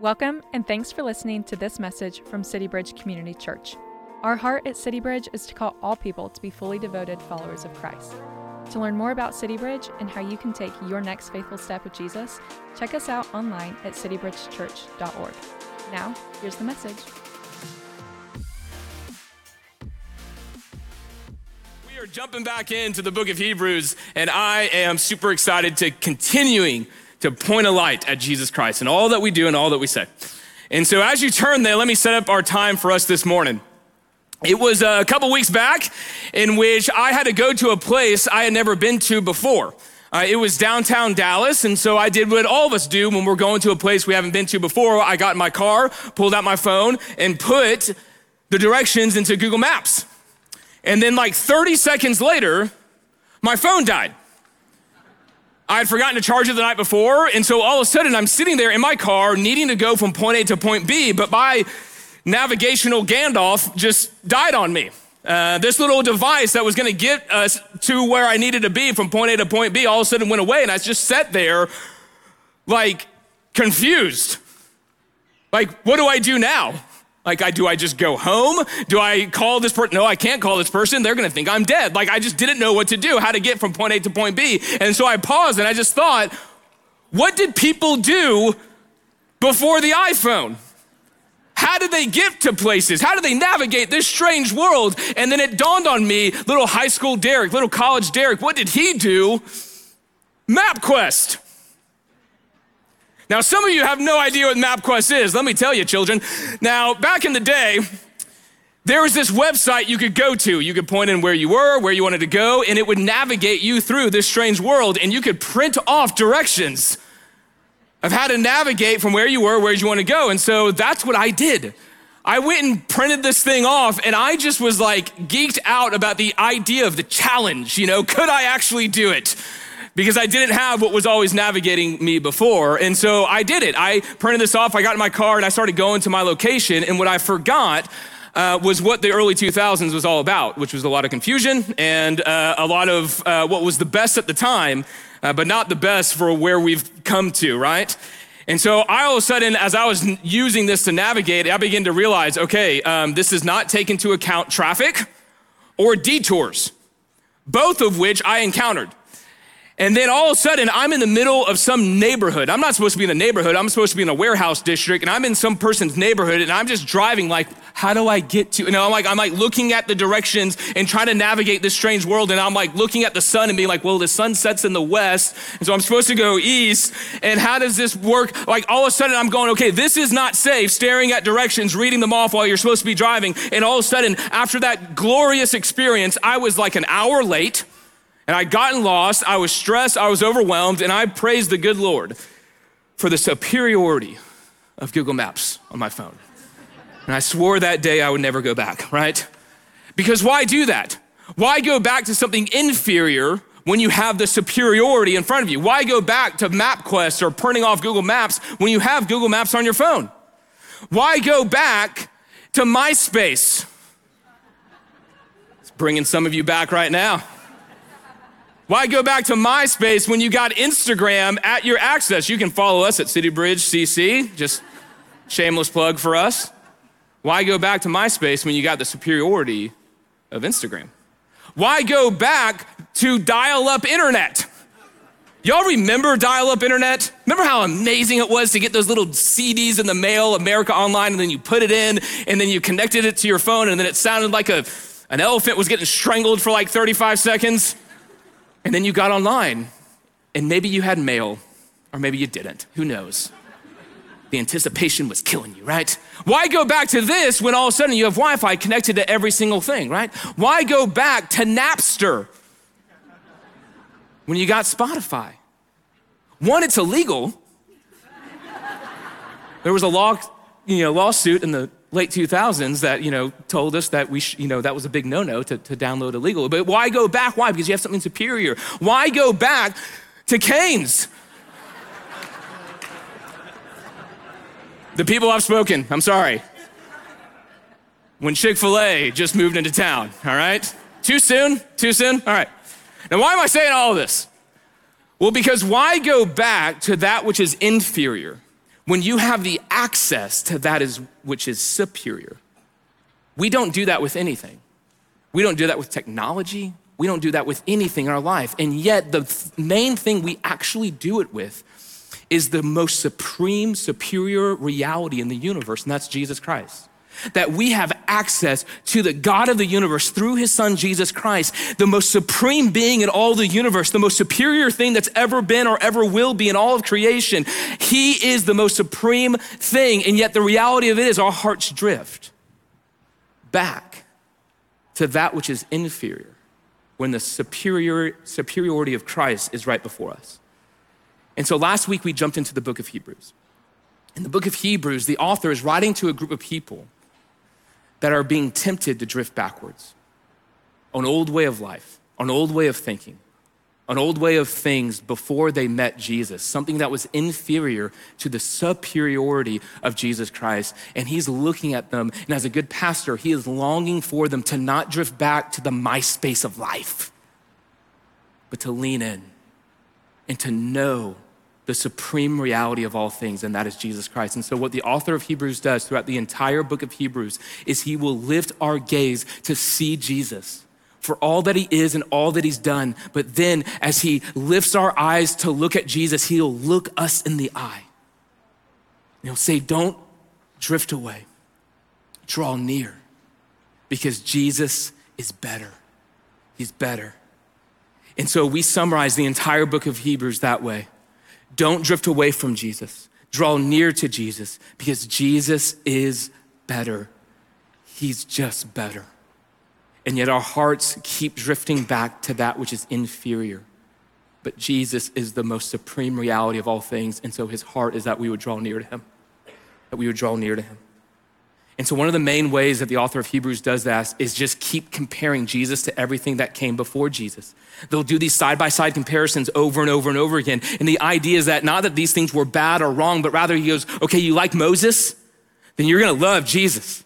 Welcome, and thanks for listening to this message from City Bridge Community Church. Our heart at City Bridge is to call all people to be fully devoted followers of Christ. To learn more about City Bridge and how you can take your next faithful step with Jesus, check us out online at citybridgechurch.org. Now, here's the message. We are jumping back into the book of Hebrews, and I am super excited to continuing to point a light at Jesus Christ and all that we do and all that we say. And so, as you turn there, let me set up our time for us this morning. It was a couple weeks back in which I had to go to a place I had never been to before. Uh, it was downtown Dallas, and so I did what all of us do when we're going to a place we haven't been to before. I got in my car, pulled out my phone, and put the directions into Google Maps. And then, like 30 seconds later, my phone died. I had forgotten to charge it the night before, and so all of a sudden I'm sitting there in my car needing to go from point A to point B, but my navigational Gandalf just died on me. Uh, this little device that was going to get us to where I needed to be from point A to point B all of a sudden went away, and I just sat there like confused. Like, what do I do now? Like, I, do I just go home? Do I call this person? No, I can't call this person. They're gonna think I'm dead. Like, I just didn't know what to do, how to get from point A to point B. And so I paused and I just thought, what did people do before the iPhone? How did they get to places? How did they navigate this strange world? And then it dawned on me, little high school Derek, little college Derek, what did he do? MapQuest. Now, some of you have no idea what MapQuest is. Let me tell you, children. Now, back in the day, there was this website you could go to. You could point in where you were, where you wanted to go, and it would navigate you through this strange world, and you could print off directions of how to navigate from where you were, where you want to go. And so that's what I did. I went and printed this thing off, and I just was like geeked out about the idea of the challenge. You know, could I actually do it? Because I didn't have what was always navigating me before. And so I did it. I printed this off, I got in my car, and I started going to my location. And what I forgot uh, was what the early 2000s was all about, which was a lot of confusion and uh, a lot of uh, what was the best at the time, uh, but not the best for where we've come to, right? And so I all of a sudden, as I was using this to navigate, I began to realize okay, um, this does not take into account traffic or detours, both of which I encountered. And then all of a sudden, I'm in the middle of some neighborhood. I'm not supposed to be in the neighborhood. I'm supposed to be in a warehouse district, and I'm in some person's neighborhood, and I'm just driving like, how do I get to? You know, I'm like, I'm like looking at the directions and trying to navigate this strange world, and I'm like looking at the sun and being like, well, the sun sets in the west, and so I'm supposed to go east. And how does this work? Like all of a sudden, I'm going, okay, this is not safe. Staring at directions, reading them off while you're supposed to be driving, and all of a sudden, after that glorious experience, I was like an hour late and I'd gotten lost, I was stressed, I was overwhelmed, and I praised the good Lord for the superiority of Google Maps on my phone. And I swore that day I would never go back, right? Because why do that? Why go back to something inferior when you have the superiority in front of you? Why go back to MapQuest or printing off Google Maps when you have Google Maps on your phone? Why go back to MySpace? It's bringing some of you back right now. Why go back to MySpace when you got Instagram at your access? You can follow us at City Bridge CC, just shameless plug for us. Why go back to MySpace when you got the superiority of Instagram? Why go back to dial up internet? Y'all remember dial up internet? Remember how amazing it was to get those little CDs in the mail, America Online, and then you put it in, and then you connected it to your phone, and then it sounded like a, an elephant was getting strangled for like 35 seconds? And then you got online, and maybe you had mail, or maybe you didn't. Who knows? The anticipation was killing you, right? Why go back to this when all of a sudden you have Wi Fi connected to every single thing, right? Why go back to Napster when you got Spotify? One, it's illegal. There was a law, you know, lawsuit in the late 2000s that you know told us that we sh- you know that was a big no-no to, to download illegally. But why go back? Why? Because you have something superior. Why go back to Cane's the people i've spoken i'm sorry. When chick-fil-a just moved into town all right? Too soon? Too soon? All right. Now why am i saying all of this? Well because why go back to that which is inferior when you have the access to that is, which is superior. We don't do that with anything. We don't do that with technology. We don't do that with anything in our life. And yet, the th- main thing we actually do it with is the most supreme, superior reality in the universe, and that's Jesus Christ. That we have access to the God of the universe through his son Jesus Christ, the most supreme being in all the universe, the most superior thing that's ever been or ever will be in all of creation. He is the most supreme thing, and yet the reality of it is our hearts drift back to that which is inferior when the superior, superiority of Christ is right before us. And so last week we jumped into the book of Hebrews. In the book of Hebrews, the author is writing to a group of people that are being tempted to drift backwards, an old way of life, an old way of thinking, an old way of things before they met Jesus, something that was inferior to the superiority of Jesus Christ. And he's looking at them, and as a good pastor, he is longing for them to not drift back to the MySpace of life, but to lean in and to know the supreme reality of all things, and that is Jesus Christ. And so, what the author of Hebrews does throughout the entire book of Hebrews is he will lift our gaze to see Jesus for all that he is and all that he's done. But then, as he lifts our eyes to look at Jesus, he'll look us in the eye. And he'll say, Don't drift away, draw near, because Jesus is better. He's better. And so we summarize the entire book of Hebrews that way. Don't drift away from Jesus. Draw near to Jesus because Jesus is better. He's just better. And yet our hearts keep drifting back to that which is inferior. But Jesus is the most supreme reality of all things. And so his heart is that we would draw near to him, that we would draw near to him. And so, one of the main ways that the author of Hebrews does that is just keep comparing Jesus to everything that came before Jesus. They'll do these side by side comparisons over and over and over again. And the idea is that not that these things were bad or wrong, but rather he goes, okay, you like Moses? Then you're gonna love Jesus.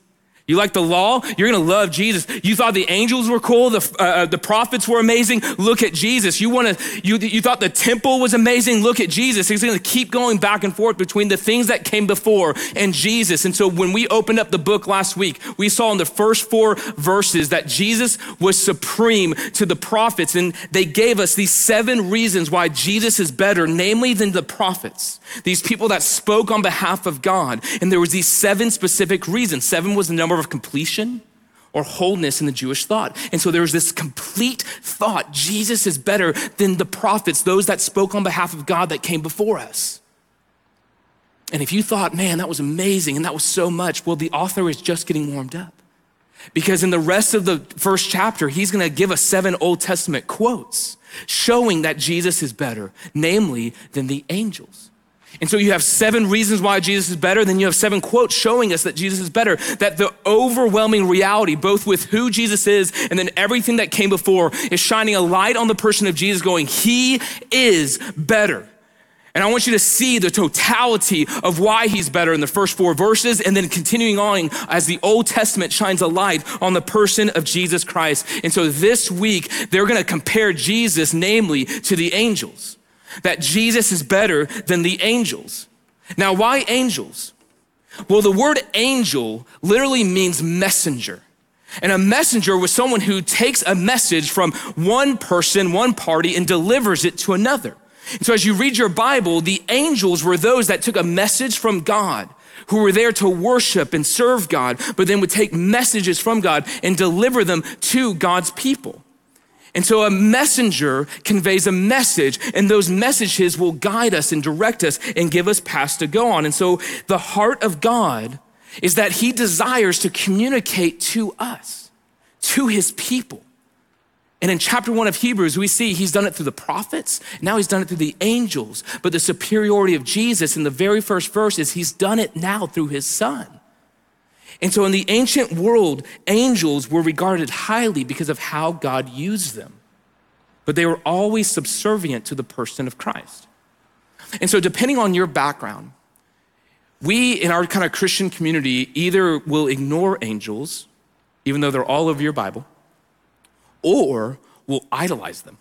You like the law? You're gonna love Jesus. You thought the angels were cool, the, uh, uh the prophets were amazing. Look at Jesus. You wanna, you, you thought the temple was amazing. Look at Jesus. He's gonna keep going back and forth between the things that came before and Jesus. And so when we opened up the book last week, we saw in the first four verses that Jesus was supreme to the prophets. And they gave us these seven reasons why Jesus is better, namely than the prophets. These people that spoke on behalf of God. And there was these seven specific reasons. Seven was the number of completion or wholeness in the Jewish thought. And so there was this complete thought Jesus is better than the prophets, those that spoke on behalf of God that came before us. And if you thought, man, that was amazing and that was so much, well, the author is just getting warmed up. Because in the rest of the first chapter, he's gonna give us seven Old Testament quotes showing that Jesus is better, namely than the angels. And so you have seven reasons why Jesus is better, then you have seven quotes showing us that Jesus is better. That the overwhelming reality, both with who Jesus is and then everything that came before, is shining a light on the person of Jesus, going, He is better. And I want you to see the totality of why he's better in the first four verses, and then continuing on as the Old Testament shines a light on the person of Jesus Christ. And so this week, they're gonna compare Jesus, namely, to the angels that Jesus is better than the angels. Now, why angels? Well, the word angel literally means messenger. And a messenger was someone who takes a message from one person, one party, and delivers it to another. And so as you read your Bible, the angels were those that took a message from God, who were there to worship and serve God, but then would take messages from God and deliver them to God's people. And so a messenger conveys a message, and those messages will guide us and direct us and give us paths to go on. And so the heart of God is that he desires to communicate to us, to his people. And in chapter one of Hebrews, we see he's done it through the prophets. Now he's done it through the angels. But the superiority of Jesus in the very first verse is he's done it now through his son. And so in the ancient world, angels were regarded highly because of how God used them. But they were always subservient to the person of Christ. And so, depending on your background, we in our kind of Christian community either will ignore angels, even though they're all over your Bible, or will idolize them.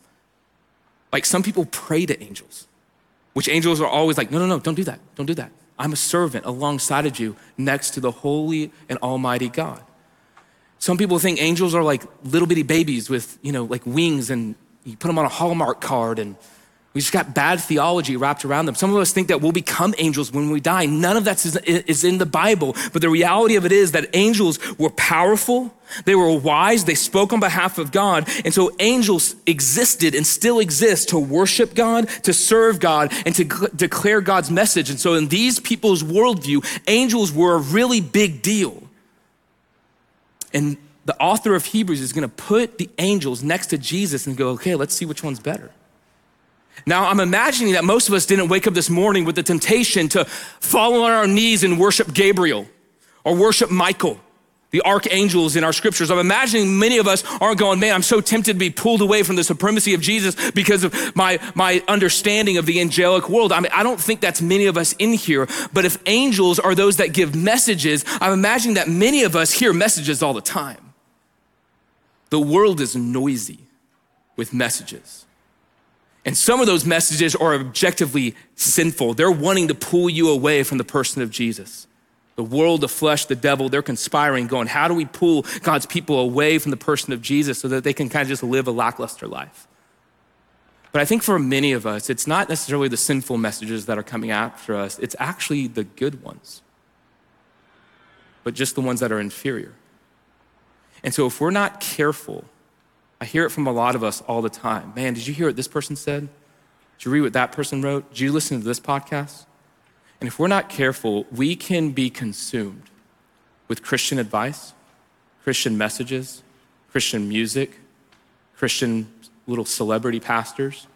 Like some people pray to angels, which angels are always like, no, no, no, don't do that, don't do that. I'm a servant alongside of you next to the holy and almighty God. Some people think angels are like little bitty babies with, you know, like wings and you put them on a Hallmark card and we just got bad theology wrapped around them. Some of us think that we'll become angels when we die. None of that is in the Bible. But the reality of it is that angels were powerful, they were wise, they spoke on behalf of God. And so angels existed and still exist to worship God, to serve God, and to declare God's message. And so in these people's worldview, angels were a really big deal. And the author of Hebrews is going to put the angels next to Jesus and go, okay, let's see which one's better. Now, I'm imagining that most of us didn't wake up this morning with the temptation to fall on our knees and worship Gabriel or worship Michael, the archangels in our scriptures. I'm imagining many of us aren't going, man, I'm so tempted to be pulled away from the supremacy of Jesus because of my, my understanding of the angelic world. I mean, I don't think that's many of us in here, but if angels are those that give messages, I'm imagining that many of us hear messages all the time. The world is noisy with messages. And some of those messages are objectively sinful. They're wanting to pull you away from the person of Jesus. The world, the flesh, the devil, they're conspiring, going, how do we pull God's people away from the person of Jesus so that they can kind of just live a lackluster life? But I think for many of us, it's not necessarily the sinful messages that are coming after us, it's actually the good ones, but just the ones that are inferior. And so if we're not careful, I hear it from a lot of us all the time. Man, did you hear what this person said? Did you read what that person wrote? Did you listen to this podcast? And if we're not careful, we can be consumed with Christian advice, Christian messages, Christian music, Christian little celebrity pastors,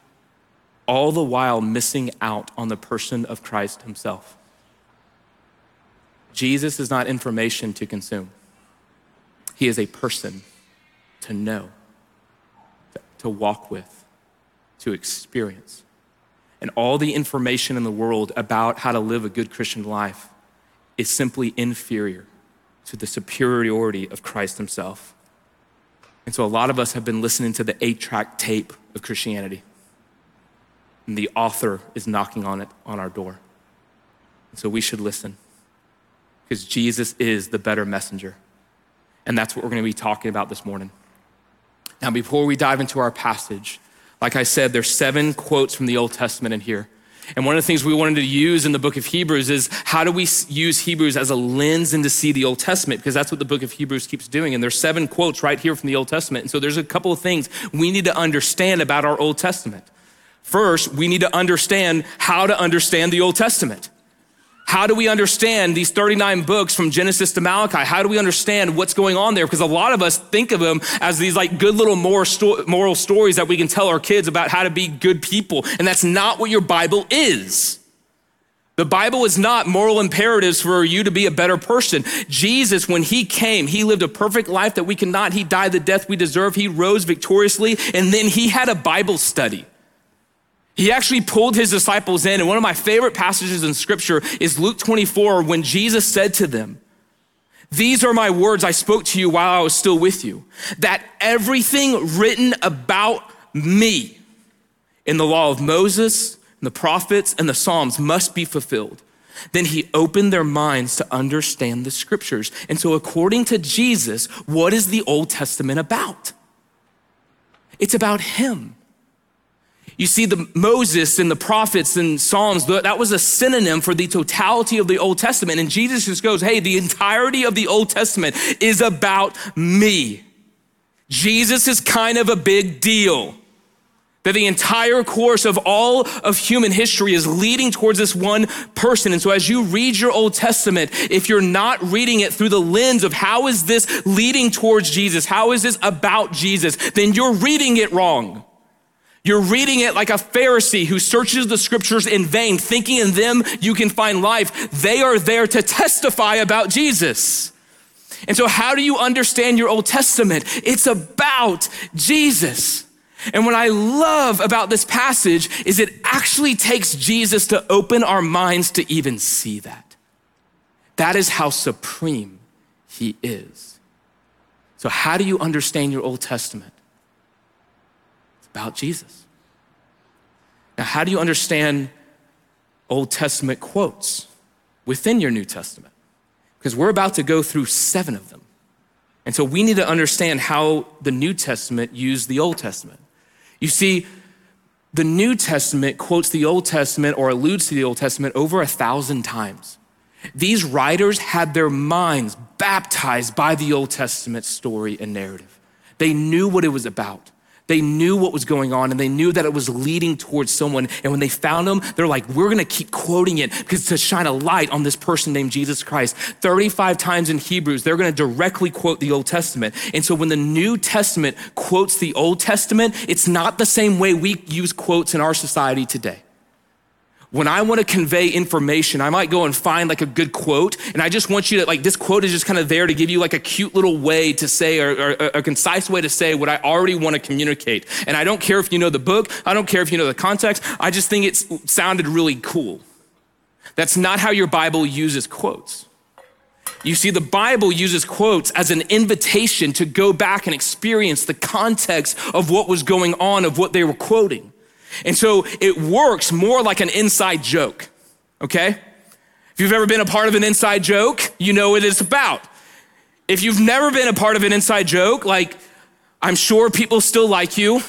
all the while missing out on the person of Christ himself. Jesus is not information to consume, he is a person to know to walk with, to experience. And all the information in the world about how to live a good Christian life is simply inferior to the superiority of Christ Himself. And so a lot of us have been listening to the eight track tape of Christianity. And the author is knocking on it on our door. And so we should listen because Jesus is the better messenger. And that's what we're going to be talking about this morning. Now, before we dive into our passage, like I said, there's seven quotes from the Old Testament in here. And one of the things we wanted to use in the book of Hebrews is how do we use Hebrews as a lens and to see the Old Testament? Because that's what the book of Hebrews keeps doing. And there's seven quotes right here from the Old Testament. And so there's a couple of things we need to understand about our Old Testament. First, we need to understand how to understand the Old Testament. How do we understand these 39 books from Genesis to Malachi? How do we understand what's going on there? Because a lot of us think of them as these like good little moral stories that we can tell our kids about how to be good people. And that's not what your Bible is. The Bible is not moral imperatives for you to be a better person. Jesus, when he came, he lived a perfect life that we cannot. He died the death we deserve. He rose victoriously. And then he had a Bible study. He actually pulled his disciples in. And one of my favorite passages in scripture is Luke 24, when Jesus said to them, These are my words I spoke to you while I was still with you, that everything written about me in the law of Moses, and the prophets, and the Psalms must be fulfilled. Then he opened their minds to understand the scriptures. And so, according to Jesus, what is the Old Testament about? It's about him. You see, the Moses and the prophets and Psalms, that was a synonym for the totality of the Old Testament. And Jesus just goes, hey, the entirety of the Old Testament is about me. Jesus is kind of a big deal. That the entire course of all of human history is leading towards this one person. And so as you read your Old Testament, if you're not reading it through the lens of how is this leading towards Jesus? How is this about Jesus? Then you're reading it wrong. You're reading it like a Pharisee who searches the scriptures in vain, thinking in them you can find life. They are there to testify about Jesus. And so, how do you understand your Old Testament? It's about Jesus. And what I love about this passage is it actually takes Jesus to open our minds to even see that. That is how supreme he is. So, how do you understand your Old Testament? About Jesus. Now, how do you understand Old Testament quotes? within your New Testament because we're about to go through seven of them. And so we need to understand how the New Testament used the Old Testament. You see, the New Testament quotes the Old Testament or alludes to the Old Testament over a thousand times. These writers had their minds baptized by the Old Testament story and narrative. They knew what it was about. They knew what was going on and they knew that it was leading towards someone. And when they found him, they're like, we're going to keep quoting it because to shine a light on this person named Jesus Christ. 35 times in Hebrews, they're going to directly quote the Old Testament. And so when the New Testament quotes the Old Testament, it's not the same way we use quotes in our society today when I want to convey information, I might go and find like a good quote, and I just want you to like this quote is just kind of there to give you like a cute little way to say or, or a, a concise way to say what I already want to communicate. And I don't care if you know the book, I don't care if you know the context. I just think it sounded really cool. That's not how your Bible uses quotes. You see, the Bible uses quotes as an invitation to go back and experience the context of what was going on, of what they were quoting. And so it works more like an inside joke, okay? If you've ever been a part of an inside joke, you know what it's about. If you've never been a part of an inside joke, like, I'm sure people still like you.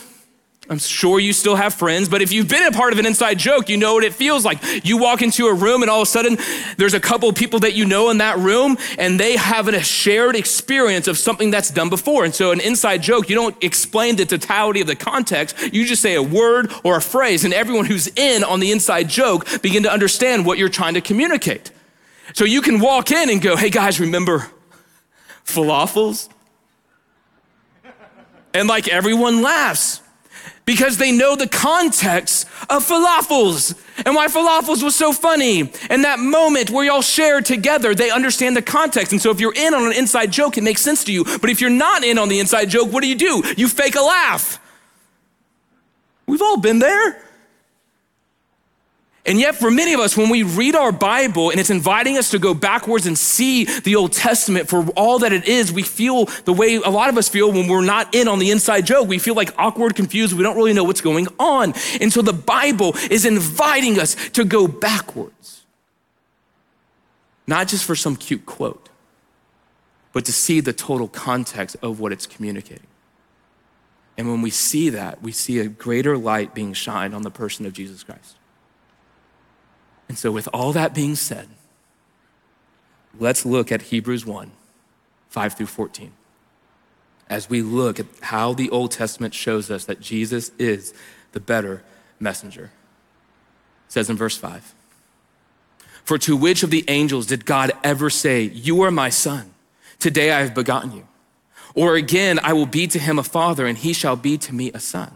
I'm sure you still have friends, but if you've been a part of an inside joke, you know what it feels like. You walk into a room and all of a sudden there's a couple people that you know in that room and they have a shared experience of something that's done before. And so an inside joke, you don't explain the totality of the context. You just say a word or a phrase and everyone who's in on the inside joke begin to understand what you're trying to communicate. So you can walk in and go, Hey guys, remember falafels? And like everyone laughs because they know the context of falafels and why falafels was so funny. And that moment where y'all share together, they understand the context. And so if you're in on an inside joke, it makes sense to you. But if you're not in on the inside joke, what do you do? You fake a laugh. We've all been there. And yet, for many of us, when we read our Bible and it's inviting us to go backwards and see the Old Testament for all that it is, we feel the way a lot of us feel when we're not in on the inside joke. We feel like awkward, confused. We don't really know what's going on. And so the Bible is inviting us to go backwards, not just for some cute quote, but to see the total context of what it's communicating. And when we see that, we see a greater light being shined on the person of Jesus Christ. And so, with all that being said, let's look at Hebrews 1 5 through 14. As we look at how the Old Testament shows us that Jesus is the better messenger. It says in verse 5 For to which of the angels did God ever say, You are my son, today I have begotten you? Or again, I will be to him a father, and he shall be to me a son.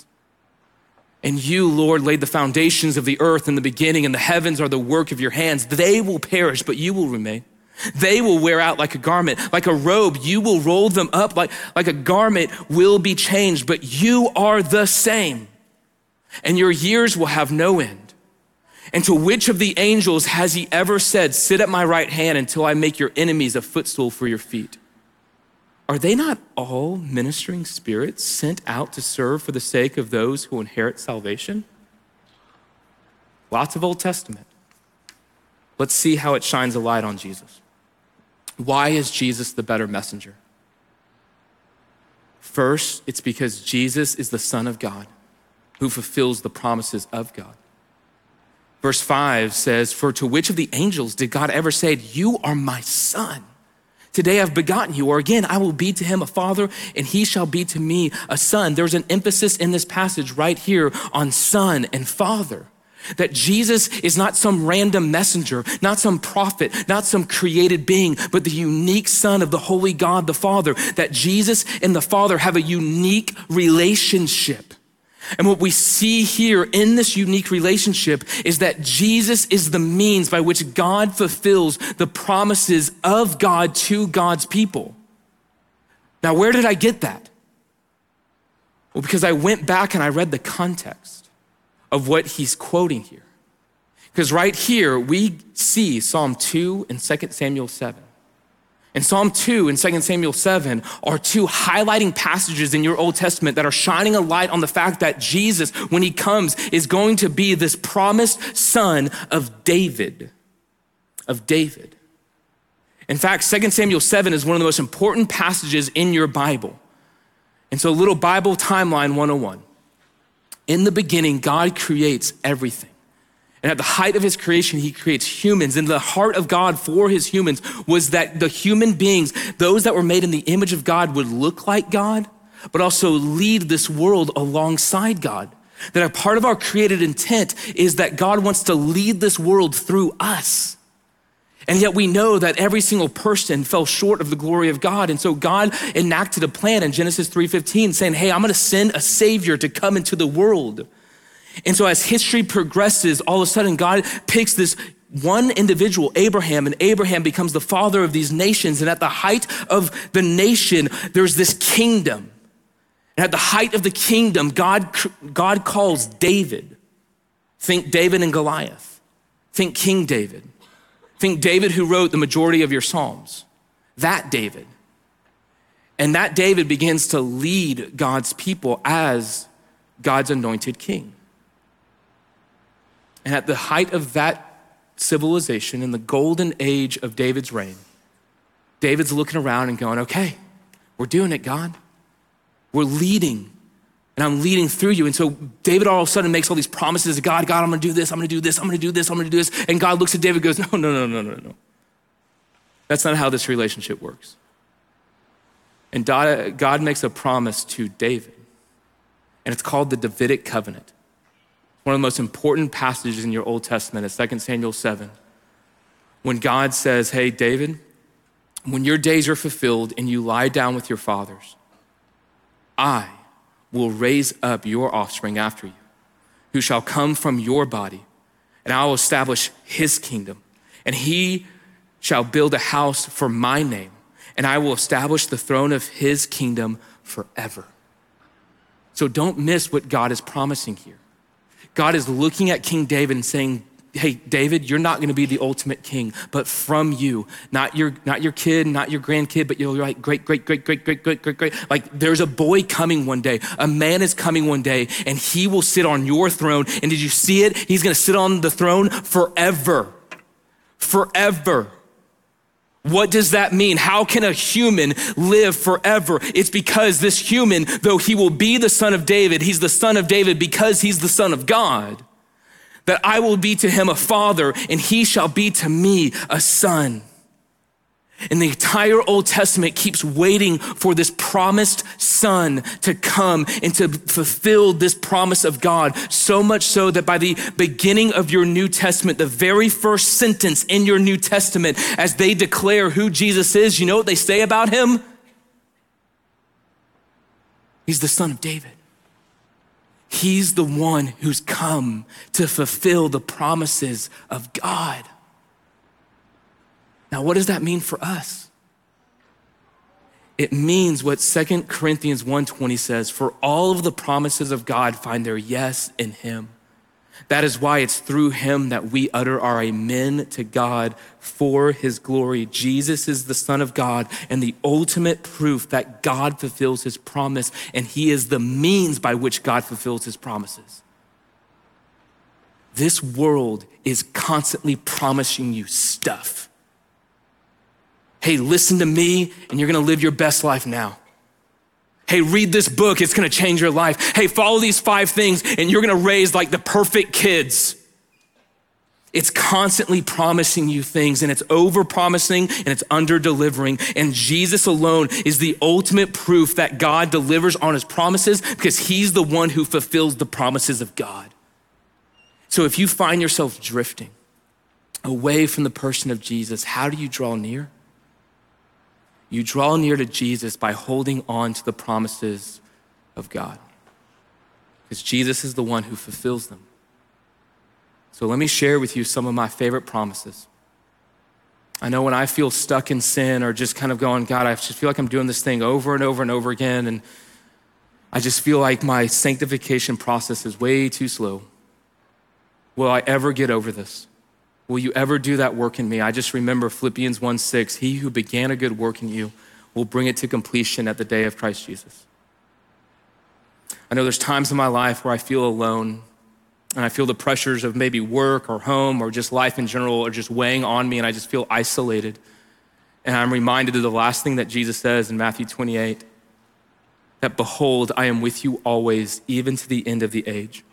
And you, Lord, laid the foundations of the earth in the beginning, and the heavens are the work of your hands. They will perish, but you will remain. They will wear out like a garment, like a robe. You will roll them up like, like a garment will be changed, but you are the same. And your years will have no end. And to which of the angels has he ever said, Sit at my right hand until I make your enemies a footstool for your feet? Are they not all ministering spirits sent out to serve for the sake of those who inherit salvation? Lots of Old Testament. Let's see how it shines a light on Jesus. Why is Jesus the better messenger? First, it's because Jesus is the Son of God who fulfills the promises of God. Verse 5 says, For to which of the angels did God ever say, You are my son? Today I've begotten you, or again, I will be to him a father, and he shall be to me a son. There's an emphasis in this passage right here on son and father. That Jesus is not some random messenger, not some prophet, not some created being, but the unique Son of the Holy God, the Father. That Jesus and the Father have a unique relationship. And what we see here in this unique relationship is that Jesus is the means by which God fulfills the promises of God to God's people. Now, where did I get that? Well, because I went back and I read the context of what he's quoting here. Because right here, we see Psalm 2 and 2 Samuel 7. And Psalm 2 and 2 Samuel 7 are two highlighting passages in your Old Testament that are shining a light on the fact that Jesus, when he comes, is going to be this promised son of David. Of David. In fact, 2 Samuel 7 is one of the most important passages in your Bible. And so, a little Bible timeline 101. In the beginning, God creates everything. And at the height of his creation, he creates humans. And the heart of God for his humans was that the human beings, those that were made in the image of God, would look like God, but also lead this world alongside God. That a part of our created intent is that God wants to lead this world through us. And yet we know that every single person fell short of the glory of God. And so God enacted a plan in Genesis 3:15 saying, "Hey, I'm going to send a savior to come into the world." And so as history progresses, all of a sudden God picks this one individual, Abraham, and Abraham becomes the father of these nations. And at the height of the nation, there's this kingdom. And at the height of the kingdom, God, God calls David. Think David and Goliath. Think King David. Think David who wrote the majority of your Psalms. That David. And that David begins to lead God's people as God's anointed king. And at the height of that civilization, in the golden age of David's reign, David's looking around and going, okay, we're doing it, God. We're leading, and I'm leading through you. And so David all of a sudden makes all these promises to God God, I'm gonna do this, I'm gonna do this, I'm gonna do this, I'm gonna do this. And God looks at David and goes, no, no, no, no, no, no. That's not how this relationship works. And God makes a promise to David, and it's called the Davidic covenant. One of the most important passages in your Old Testament is 2 Samuel 7. When God says, Hey, David, when your days are fulfilled and you lie down with your fathers, I will raise up your offspring after you, who shall come from your body, and I will establish his kingdom. And he shall build a house for my name, and I will establish the throne of his kingdom forever. So don't miss what God is promising here. God is looking at King David and saying, Hey, David, you're not going to be the ultimate king, but from you, not your, not your kid, not your grandkid, but you're like great, great, great, great, great, great, great, great. Like there's a boy coming one day. A man is coming one day and he will sit on your throne. And did you see it? He's going to sit on the throne forever. Forever. What does that mean? How can a human live forever? It's because this human, though he will be the son of David, he's the son of David because he's the son of God, that I will be to him a father and he shall be to me a son. And the entire Old Testament keeps waiting for this promised son to come and to fulfill this promise of God. So much so that by the beginning of your New Testament, the very first sentence in your New Testament, as they declare who Jesus is, you know what they say about him? He's the son of David. He's the one who's come to fulfill the promises of God. Now, what does that mean for us? It means what 2 Corinthians 1:20 says, for all of the promises of God find their yes in him. That is why it's through him that we utter our amen to God for his glory. Jesus is the Son of God and the ultimate proof that God fulfills his promise, and he is the means by which God fulfills his promises. This world is constantly promising you stuff hey, listen to me and you're gonna live your best life now. Hey, read this book, it's gonna change your life. Hey, follow these five things and you're gonna raise like the perfect kids. It's constantly promising you things and it's over promising and it's under delivering. And Jesus alone is the ultimate proof that God delivers on his promises because he's the one who fulfills the promises of God. So if you find yourself drifting away from the person of Jesus, how do you draw near? You draw near to Jesus by holding on to the promises of God. because Jesus is the one who fulfills them. So let me share with you some of my favorite promises. I know when I feel stuck in sin or just kind of going, God, I just feel like I'm doing this thing over and over and over again, and I just feel like my sanctification process is way too slow. Will I ever get over this? Will you ever do that work in me? I just remember Philippians 1 6, He who began a good work in you will bring it to completion at the day of Christ Jesus. I know there's times in my life where I feel alone and I feel the pressures of maybe work or home or just life in general are just weighing on me and I just feel isolated. And I'm reminded of the last thing that Jesus says in Matthew 28 that behold, I am with you always, even to the end of the age.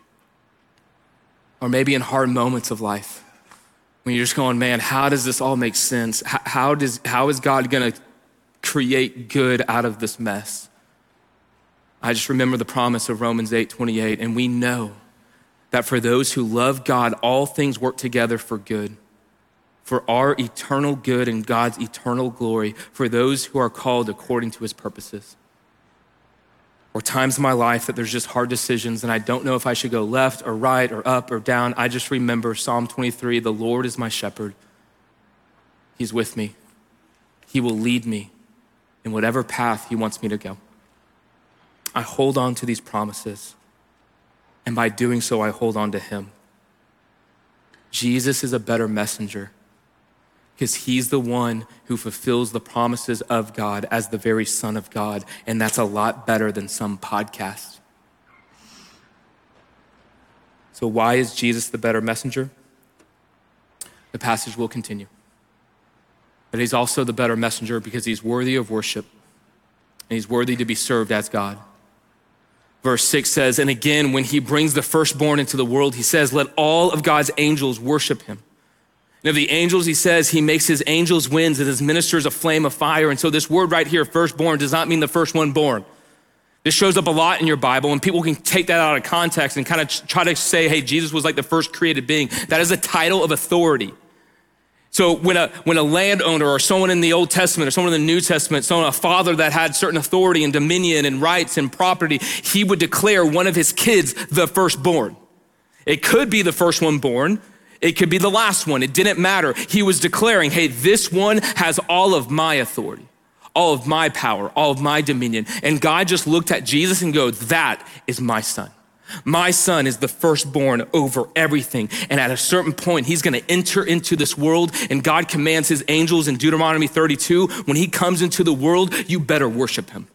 Or maybe in hard moments of life when you're just going, man, how does this all make sense? How, does, how is God gonna create good out of this mess? I just remember the promise of Romans 8 28, and we know that for those who love God, all things work together for good, for our eternal good and God's eternal glory, for those who are called according to his purposes. Or times in my life that there's just hard decisions and I don't know if I should go left or right or up or down. I just remember Psalm 23 the Lord is my shepherd. He's with me, He will lead me in whatever path He wants me to go. I hold on to these promises. And by doing so, I hold on to him. Jesus is a better messenger because he's the one who fulfills the promises of God as the very Son of God. And that's a lot better than some podcast. So, why is Jesus the better messenger? The passage will continue. But he's also the better messenger because he's worthy of worship and he's worthy to be served as God. Verse 6 says, And again, when he brings the firstborn into the world, he says, Let all of God's angels worship him. Of the angels, he says, He makes his angels winds and his ministers a flame of fire. And so, this word right here, firstborn, does not mean the first one born. This shows up a lot in your Bible, and people can take that out of context and kind of try to say, hey, Jesus was like the first created being. That is a title of authority. So when a, when a landowner or someone in the Old Testament or someone in the New Testament, someone, a father that had certain authority and dominion and rights and property, he would declare one of his kids the firstborn. It could be the first one born. It could be the last one. It didn't matter. He was declaring, hey, this one has all of my authority, all of my power, all of my dominion. And God just looked at Jesus and goes, that is my son. My son is the firstborn over everything. And at a certain point, he's going to enter into this world. And God commands his angels in Deuteronomy 32 when he comes into the world, you better worship him.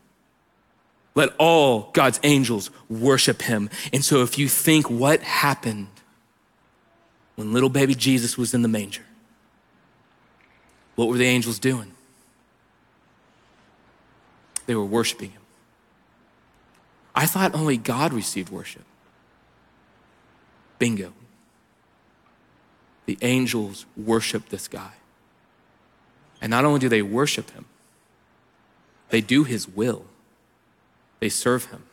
Let all God's angels worship him. And so, if you think what happened when little baby Jesus was in the manger, what were the angels doing? They were worshiping him. I thought only God received worship. Bingo. The angels worship this guy. And not only do they worship him, they do his will. They serve him.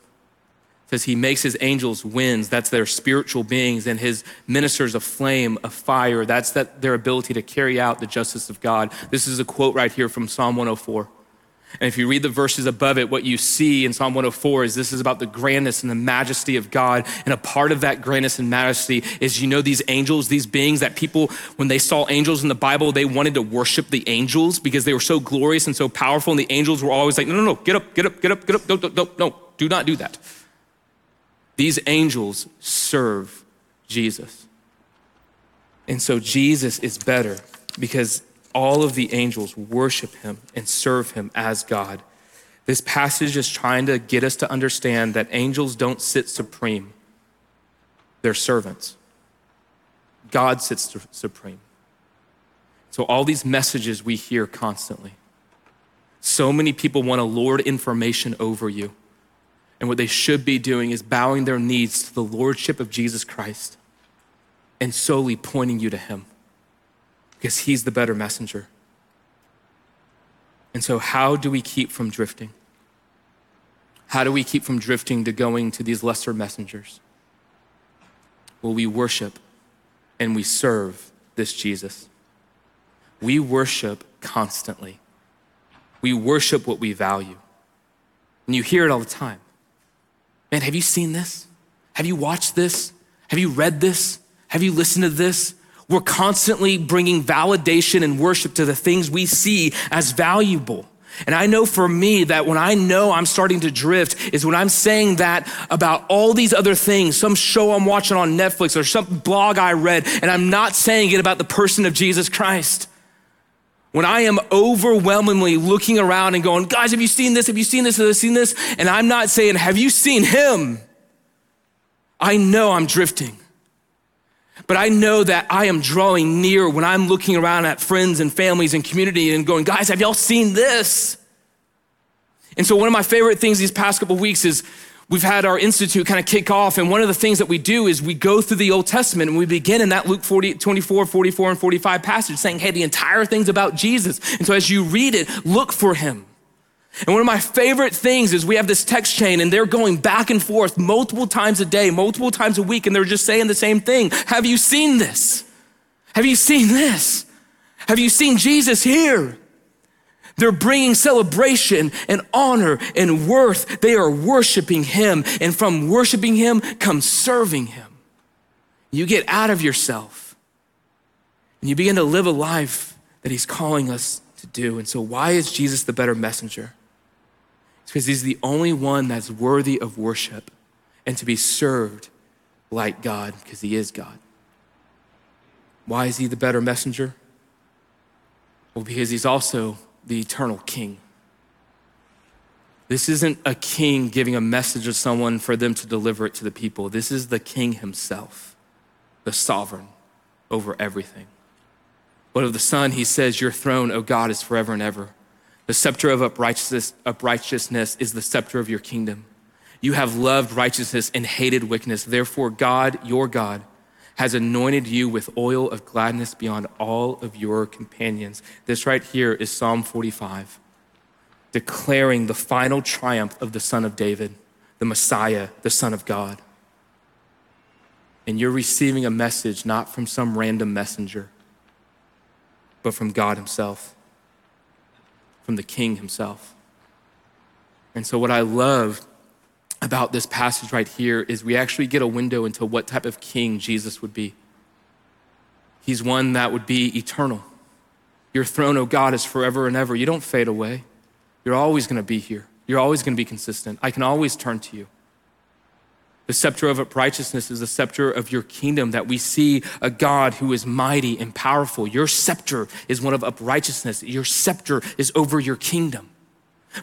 Says he makes his angels winds, that's their spiritual beings, and his ministers a flame, a fire. That's that their ability to carry out the justice of God. This is a quote right here from Psalm 104. And if you read the verses above it, what you see in Psalm 104 is this is about the grandness and the majesty of God. And a part of that grandness and majesty is, you know, these angels, these beings that people, when they saw angels in the Bible, they wanted to worship the angels because they were so glorious and so powerful. And the angels were always like, no, no, no, get up, get up, get up, get up. No, no, no, no, do not do that. These angels serve Jesus. And so Jesus is better because all of the angels worship him and serve him as God. This passage is trying to get us to understand that angels don't sit supreme, they're servants. God sits supreme. So, all these messages we hear constantly. So many people want to lord information over you. And what they should be doing is bowing their knees to the lordship of Jesus Christ and solely pointing you to him because he's the better messenger. And so, how do we keep from drifting? How do we keep from drifting to going to these lesser messengers? Well, we worship and we serve this Jesus. We worship constantly. We worship what we value. And you hear it all the time. Man, have you seen this? Have you watched this? Have you read this? Have you listened to this? We're constantly bringing validation and worship to the things we see as valuable. And I know for me that when I know I'm starting to drift is when I'm saying that about all these other things, some show I'm watching on Netflix or some blog I read, and I'm not saying it about the person of Jesus Christ. When I am overwhelmingly looking around and going, guys, have you seen this? Have you seen this? Have you seen this? And I'm not saying, have you seen him? I know I'm drifting. But I know that I am drawing near when I'm looking around at friends and families and community and going, guys, have y'all seen this? And so, one of my favorite things these past couple weeks is we've had our institute kind of kick off. And one of the things that we do is we go through the Old Testament and we begin in that Luke 40, 24, 44, and 45 passage saying, hey, the entire thing's about Jesus. And so, as you read it, look for him. And one of my favorite things is we have this text chain and they're going back and forth multiple times a day, multiple times a week, and they're just saying the same thing. Have you seen this? Have you seen this? Have you seen Jesus here? They're bringing celebration and honor and worth. They are worshiping Him. And from worshiping Him comes serving Him. You get out of yourself and you begin to live a life that He's calling us to do. And so, why is Jesus the better messenger? It's because he's the only one that's worthy of worship and to be served like God because he is God. Why is he the better messenger? Well, because he's also the eternal king. This isn't a king giving a message to someone for them to deliver it to the people. This is the king himself, the sovereign over everything. But of the Son, he says, Your throne, O God, is forever and ever. The scepter of uprightness, uprightness is the scepter of your kingdom. You have loved righteousness and hated wickedness. Therefore, God, your God, has anointed you with oil of gladness beyond all of your companions. This right here is Psalm 45, declaring the final triumph of the Son of David, the Messiah, the Son of God. And you're receiving a message not from some random messenger, but from God Himself from the king himself. And so, what I love about this passage right here is we actually get a window into what type of king Jesus would be. He's one that would be eternal. Your throne, O oh God, is forever and ever. You don't fade away. You're always going to be here. You're always going to be consistent. I can always turn to you. The scepter of righteousness is the scepter of your kingdom that we see a God who is mighty and powerful. Your scepter is one of uprightness. Your scepter is over your kingdom.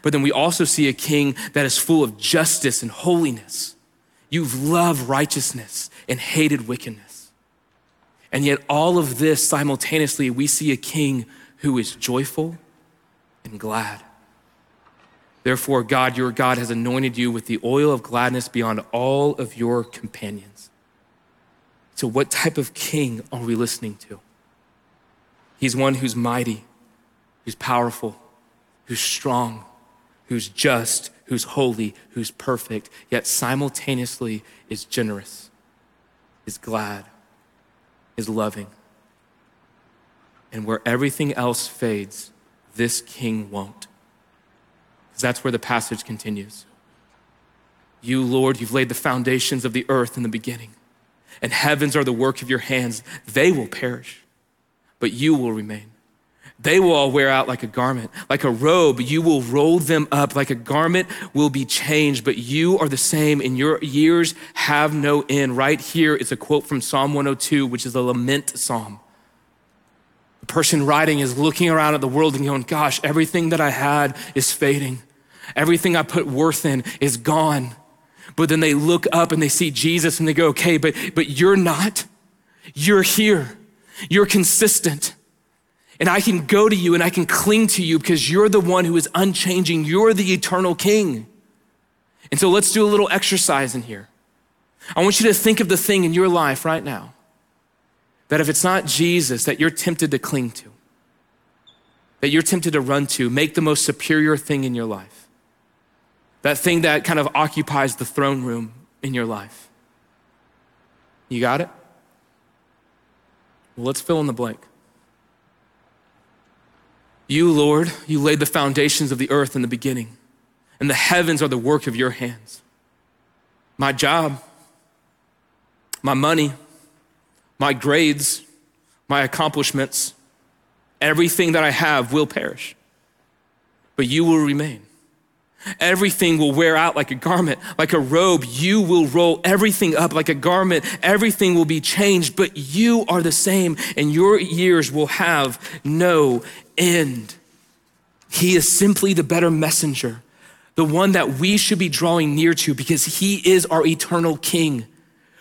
But then we also see a king that is full of justice and holiness. You've loved righteousness and hated wickedness. And yet, all of this simultaneously, we see a king who is joyful and glad. Therefore, God, your God, has anointed you with the oil of gladness beyond all of your companions. So, what type of king are we listening to? He's one who's mighty, who's powerful, who's strong, who's just, who's holy, who's perfect, yet simultaneously is generous, is glad, is loving. And where everything else fades, this king won't because that's where the passage continues. You, Lord, you've laid the foundations of the earth in the beginning, and heavens are the work of your hands. They will perish, but you will remain. They will all wear out like a garment, like a robe. You will roll them up, like a garment will be changed, but you are the same, and your years have no end. Right here is a quote from Psalm 102, which is a lament psalm. The person writing is looking around at the world and going, Gosh, everything that I had is fading. Everything I put worth in is gone. But then they look up and they see Jesus and they go, okay, but, but you're not. You're here. You're consistent. And I can go to you and I can cling to you because you're the one who is unchanging. You're the eternal king. And so let's do a little exercise in here. I want you to think of the thing in your life right now that if it's not Jesus that you're tempted to cling to, that you're tempted to run to, make the most superior thing in your life that thing that kind of occupies the throne room in your life. You got it? Well, let's fill in the blank. You, Lord, you laid the foundations of the earth in the beginning, and the heavens are the work of your hands. My job, my money, my grades, my accomplishments, everything that I have will perish, but you will remain. Everything will wear out like a garment, like a robe. You will roll everything up like a garment. Everything will be changed, but you are the same, and your years will have no end. He is simply the better messenger, the one that we should be drawing near to because he is our eternal king.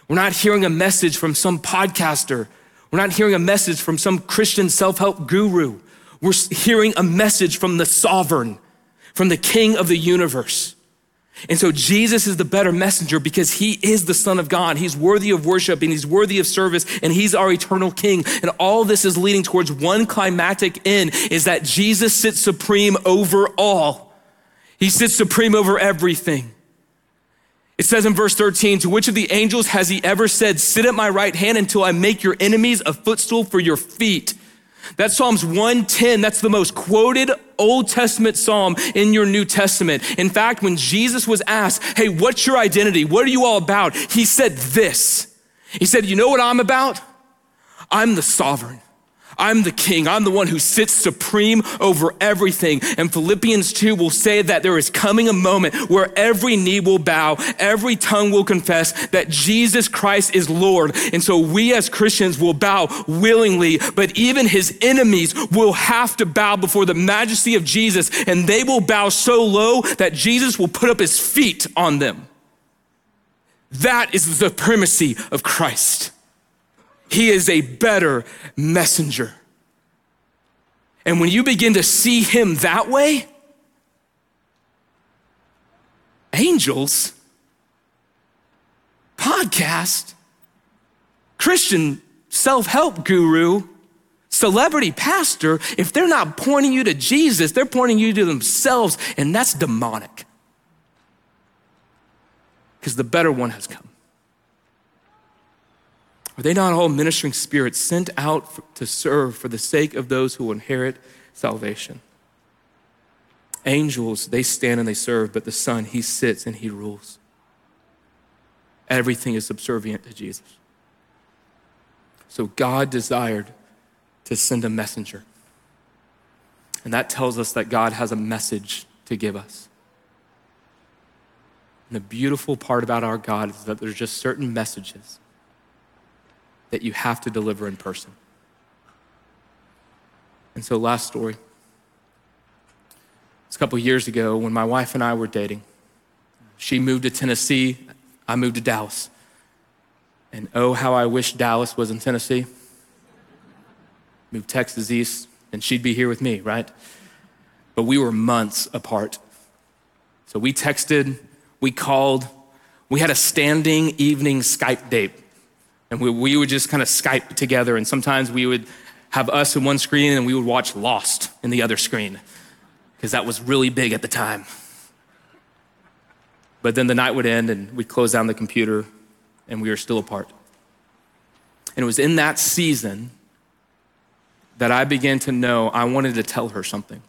We're not hearing a message from some podcaster. We're not hearing a message from some Christian self help guru. We're hearing a message from the sovereign, from the king of the universe. And so Jesus is the better messenger because he is the Son of God. He's worthy of worship and he's worthy of service and he's our eternal king. And all this is leading towards one climactic end is that Jesus sits supreme over all. He sits supreme over everything. It says in verse 13, to which of the angels has he ever said, sit at my right hand until I make your enemies a footstool for your feet? That's Psalms 110. That's the most quoted Old Testament psalm in your New Testament. In fact, when Jesus was asked, Hey, what's your identity? What are you all about? He said this. He said, You know what I'm about? I'm the sovereign. I'm the king. I'm the one who sits supreme over everything. And Philippians 2 will say that there is coming a moment where every knee will bow, every tongue will confess that Jesus Christ is Lord. And so we as Christians will bow willingly, but even his enemies will have to bow before the majesty of Jesus. And they will bow so low that Jesus will put up his feet on them. That is the supremacy of Christ. He is a better messenger. And when you begin to see him that way, angels, podcast, Christian self help guru, celebrity pastor, if they're not pointing you to Jesus, they're pointing you to themselves, and that's demonic. Because the better one has come. Are they not all ministering spirits sent out to serve for the sake of those who inherit salvation? Angels, they stand and they serve, but the Son, he sits and he rules. Everything is subservient to Jesus. So God desired to send a messenger. And that tells us that God has a message to give us. And the beautiful part about our God is that there's just certain messages that you have to deliver in person. And so, last story. It's a couple years ago when my wife and I were dating. She moved to Tennessee, I moved to Dallas. And oh, how I wish Dallas was in Tennessee. Moved Texas East, and she'd be here with me, right? But we were months apart. So we texted, we called, we had a standing evening Skype date and we, we would just kind of Skype together. And sometimes we would have us in one screen and we would watch Lost in the other screen because that was really big at the time. But then the night would end and we'd close down the computer and we were still apart. And it was in that season that I began to know I wanted to tell her something.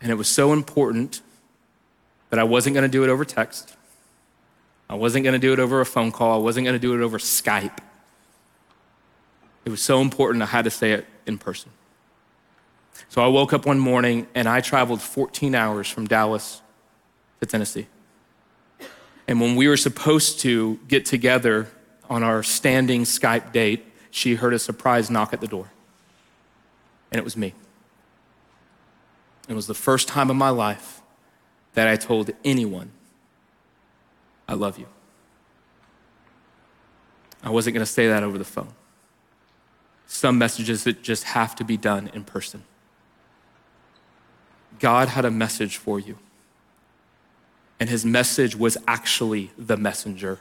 And it was so important that I wasn't going to do it over text. I wasn't going to do it over a phone call. I wasn't going to do it over Skype. It was so important, I had to say it in person. So I woke up one morning and I traveled 14 hours from Dallas to Tennessee. And when we were supposed to get together on our standing Skype date, she heard a surprise knock at the door. And it was me. It was the first time in my life that I told anyone I love you. I wasn't going to say that over the phone. Some messages that just have to be done in person. God had a message for you, and his message was actually the messenger.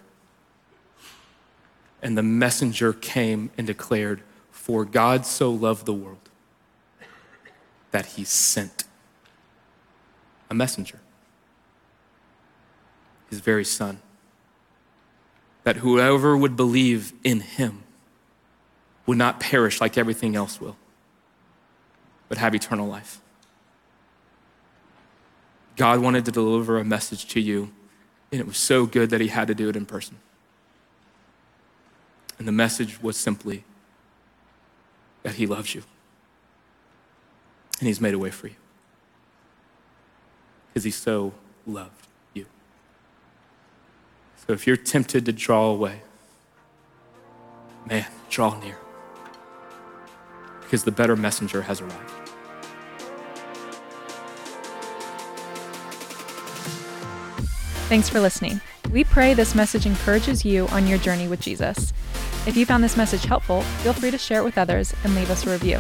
And the messenger came and declared, For God so loved the world that he sent a messenger his very son. That whoever would believe in him would not perish like everything else will, but have eternal life. God wanted to deliver a message to you, and it was so good that he had to do it in person. And the message was simply that He loves you and He's made a way for you because He so loved. So if you're tempted to draw away, man, draw near because the better messenger has arrived. Thanks for listening. We pray this message encourages you on your journey with Jesus. If you found this message helpful, feel free to share it with others and leave us a review.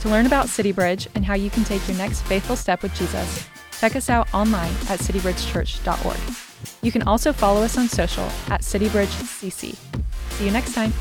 To learn about City Bridge and how you can take your next faithful step with Jesus, check us out online at citybridgechurch.org. You can also follow us on social at CityBridgeCC. See you next time.